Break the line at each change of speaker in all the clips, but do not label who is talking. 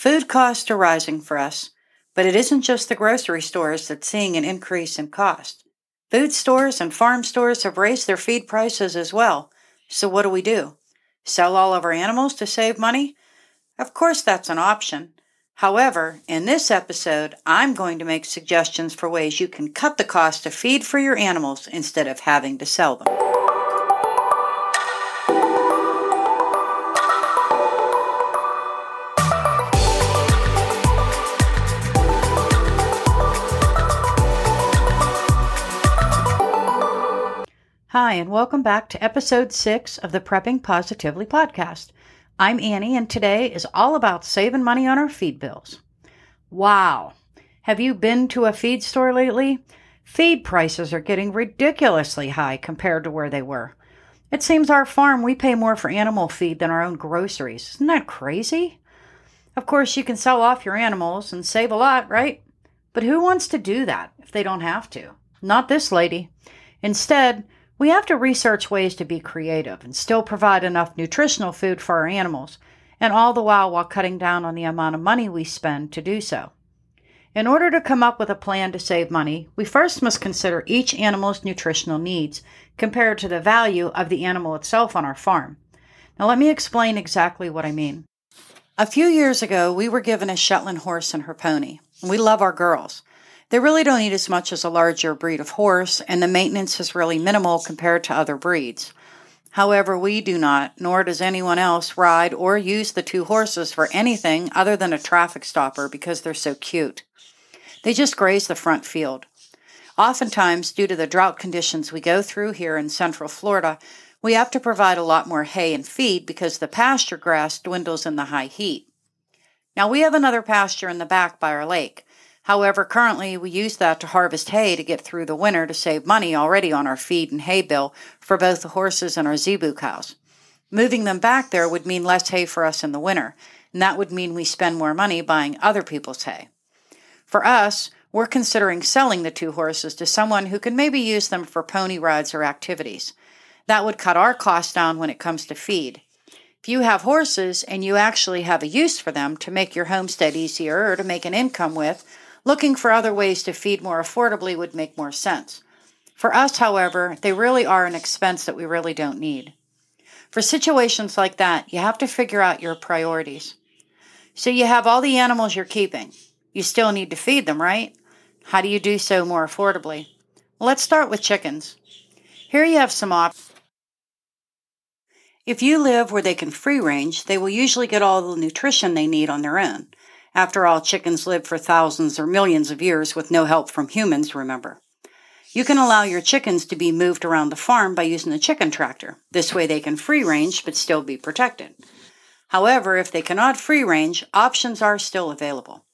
Food costs are rising for us, but it isn't just the grocery stores that's seeing an increase in cost. Food stores and farm stores have raised their feed prices as well. So what do we do? Sell all of our animals to save money? Of course, that's an option. However, in this episode, I'm going to make suggestions for ways you can cut the cost of feed for your animals instead of having to sell them. Hi, and welcome back to episode six of the Prepping Positively podcast. I'm Annie, and today is all about saving money on our feed bills. Wow! Have you been to a feed store lately? Feed prices are getting ridiculously high compared to where they were. It seems our farm we pay more for animal feed than our own groceries. Isn't that crazy? Of course, you can sell off your animals and save a lot, right? But who wants to do that if they don't have to? Not this lady. Instead, we have to research ways to be creative and still provide enough nutritional food for our animals, and all the while while cutting down on the amount of money we spend to do so. In order to come up with a plan to save money, we first must consider each animal's nutritional needs compared to the value of the animal itself on our farm. Now, let me explain exactly what I mean. A few years ago, we were given a Shetland horse and her pony. We love our girls. They really don't eat as much as a larger breed of horse, and the maintenance is really minimal compared to other breeds. However, we do not, nor does anyone else, ride or use the two horses for anything other than a traffic stopper because they're so cute. They just graze the front field. Oftentimes, due to the drought conditions we go through here in central Florida, we have to provide a lot more hay and feed because the pasture grass dwindles in the high heat. Now, we have another pasture in the back by our lake, However, currently we use that to harvest hay to get through the winter to save money already on our feed and hay bill for both the horses and our zebu cows. Moving them back there would mean less hay for us in the winter, and that would mean we spend more money buying other people's hay. For us, we're considering selling the two horses to someone who can maybe use them for pony rides or activities. That would cut our costs down when it comes to feed. If you have horses and you actually have a use for them to make your homestead easier or to make an income with, Looking for other ways to feed more affordably would make more sense. For us, however, they really are an expense that we really don't need. For situations like that, you have to figure out your priorities. So you have all the animals you're keeping. You still need to feed them, right? How do you do so more affordably? Well, let's start with chickens. Here you have some options. If you live where they can free range, they will usually get all the nutrition they need on their own. After all, chickens live for thousands or millions of years with no help from humans, remember. You can allow your chickens to be moved around the farm by using a chicken tractor. This way they can free range but still be protected. However, if they cannot free range, options are still available.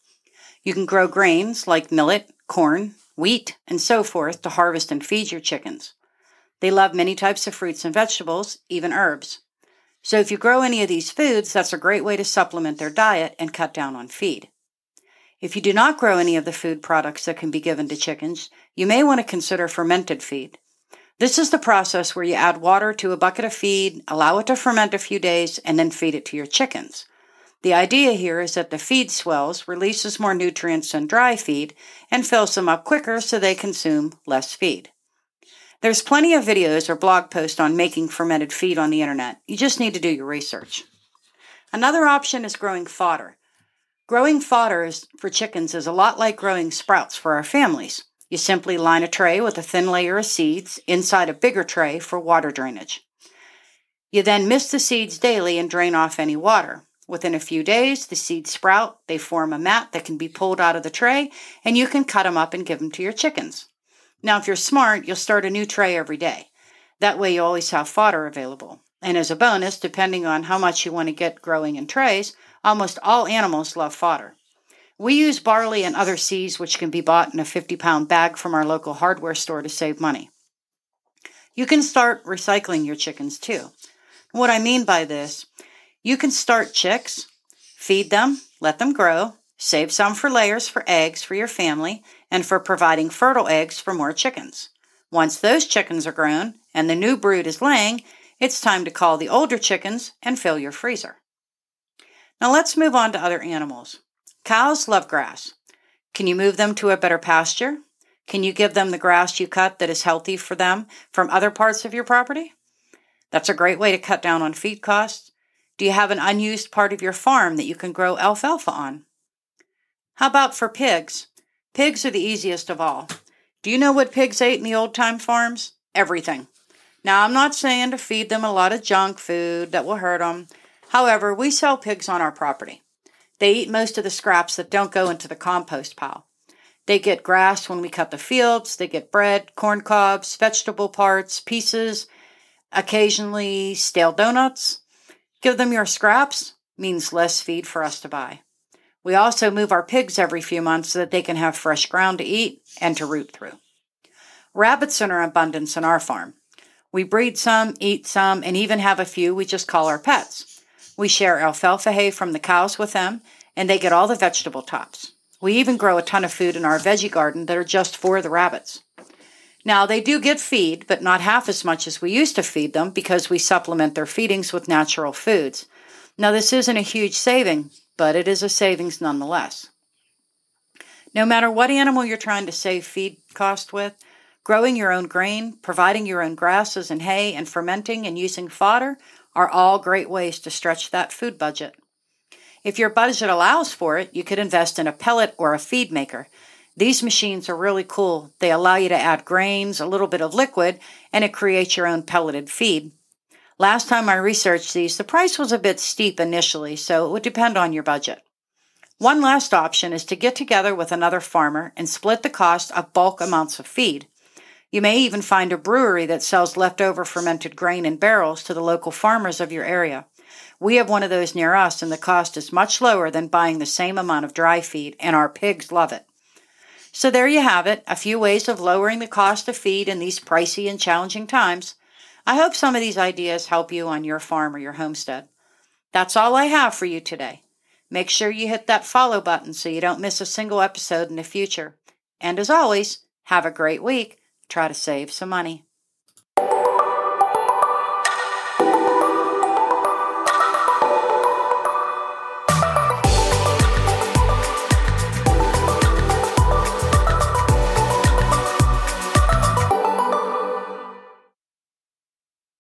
You can grow grains like millet, corn, wheat, and so forth to harvest and feed your chickens. They love many types of fruits and vegetables, even herbs. So if you grow any of these foods, that's a great way to supplement their diet and cut down on feed. If you do not grow any of the food products that can be given to chickens, you may want to consider fermented feed. This is the process where you add water to a bucket of feed, allow it to ferment a few days, and then feed it to your chickens. The idea here is that the feed swells, releases more nutrients than dry feed, and fills them up quicker so they consume less feed. There's plenty of videos or blog posts on making fermented feed on the internet. You just need to do your research. Another option is growing fodder. Growing fodder is, for chickens is a lot like growing sprouts for our families. You simply line a tray with a thin layer of seeds inside a bigger tray for water drainage. You then mist the seeds daily and drain off any water. Within a few days, the seeds sprout, they form a mat that can be pulled out of the tray, and you can cut them up and give them to your chickens. Now, if you're smart, you'll start a new tray every day. That way, you always have fodder available. And as a bonus, depending on how much you want to get growing in trays, almost all animals love fodder. We use barley and other seeds which can be bought in a 50 pound bag from our local hardware store to save money. You can start recycling your chickens too. What I mean by this, you can start chicks, feed them, let them grow, save some for layers for eggs for your family, and for providing fertile eggs for more chickens. Once those chickens are grown and the new brood is laying, it's time to call the older chickens and fill your freezer. Now let's move on to other animals. Cows love grass. Can you move them to a better pasture? Can you give them the grass you cut that is healthy for them from other parts of your property? That's a great way to cut down on feed costs. Do you have an unused part of your farm that you can grow alfalfa on? How about for pigs? Pigs are the easiest of all. Do you know what pigs ate in the old time farms? Everything. Now, I'm not saying to feed them a lot of junk food that will hurt them. However, we sell pigs on our property. They eat most of the scraps that don't go into the compost pile. They get grass when we cut the fields, they get bread, corn cobs, vegetable parts, pieces, occasionally stale donuts. Give them your scraps means less feed for us to buy. We also move our pigs every few months so that they can have fresh ground to eat and to root through. Rabbits are in abundance on our farm. We breed some, eat some, and even have a few we just call our pets. We share alfalfa hay from the cows with them, and they get all the vegetable tops. We even grow a ton of food in our veggie garden that are just for the rabbits. Now, they do get feed, but not half as much as we used to feed them because we supplement their feedings with natural foods. Now, this isn't a huge saving, but it is a savings nonetheless. No matter what animal you're trying to save feed cost with, growing your own grain, providing your own grasses and hay, and fermenting and using fodder are all great ways to stretch that food budget. If your budget allows for it, you could invest in a pellet or a feed maker. These machines are really cool. They allow you to add grains, a little bit of liquid, and it creates your own pelleted feed. Last time I researched these, the price was a bit steep initially, so it would depend on your budget. One last option is to get together with another farmer and split the cost of bulk amounts of feed. You may even find a brewery that sells leftover fermented grain in barrels to the local farmers of your area. We have one of those near us, and the cost is much lower than buying the same amount of dry feed, and our pigs love it. So there you have it a few ways of lowering the cost of feed in these pricey and challenging times. I hope some of these ideas help you on your farm or your homestead. That's all I have for you today. Make sure you hit that follow button so you don't miss a single episode in the future. And as always, have a great week. Try to save some money.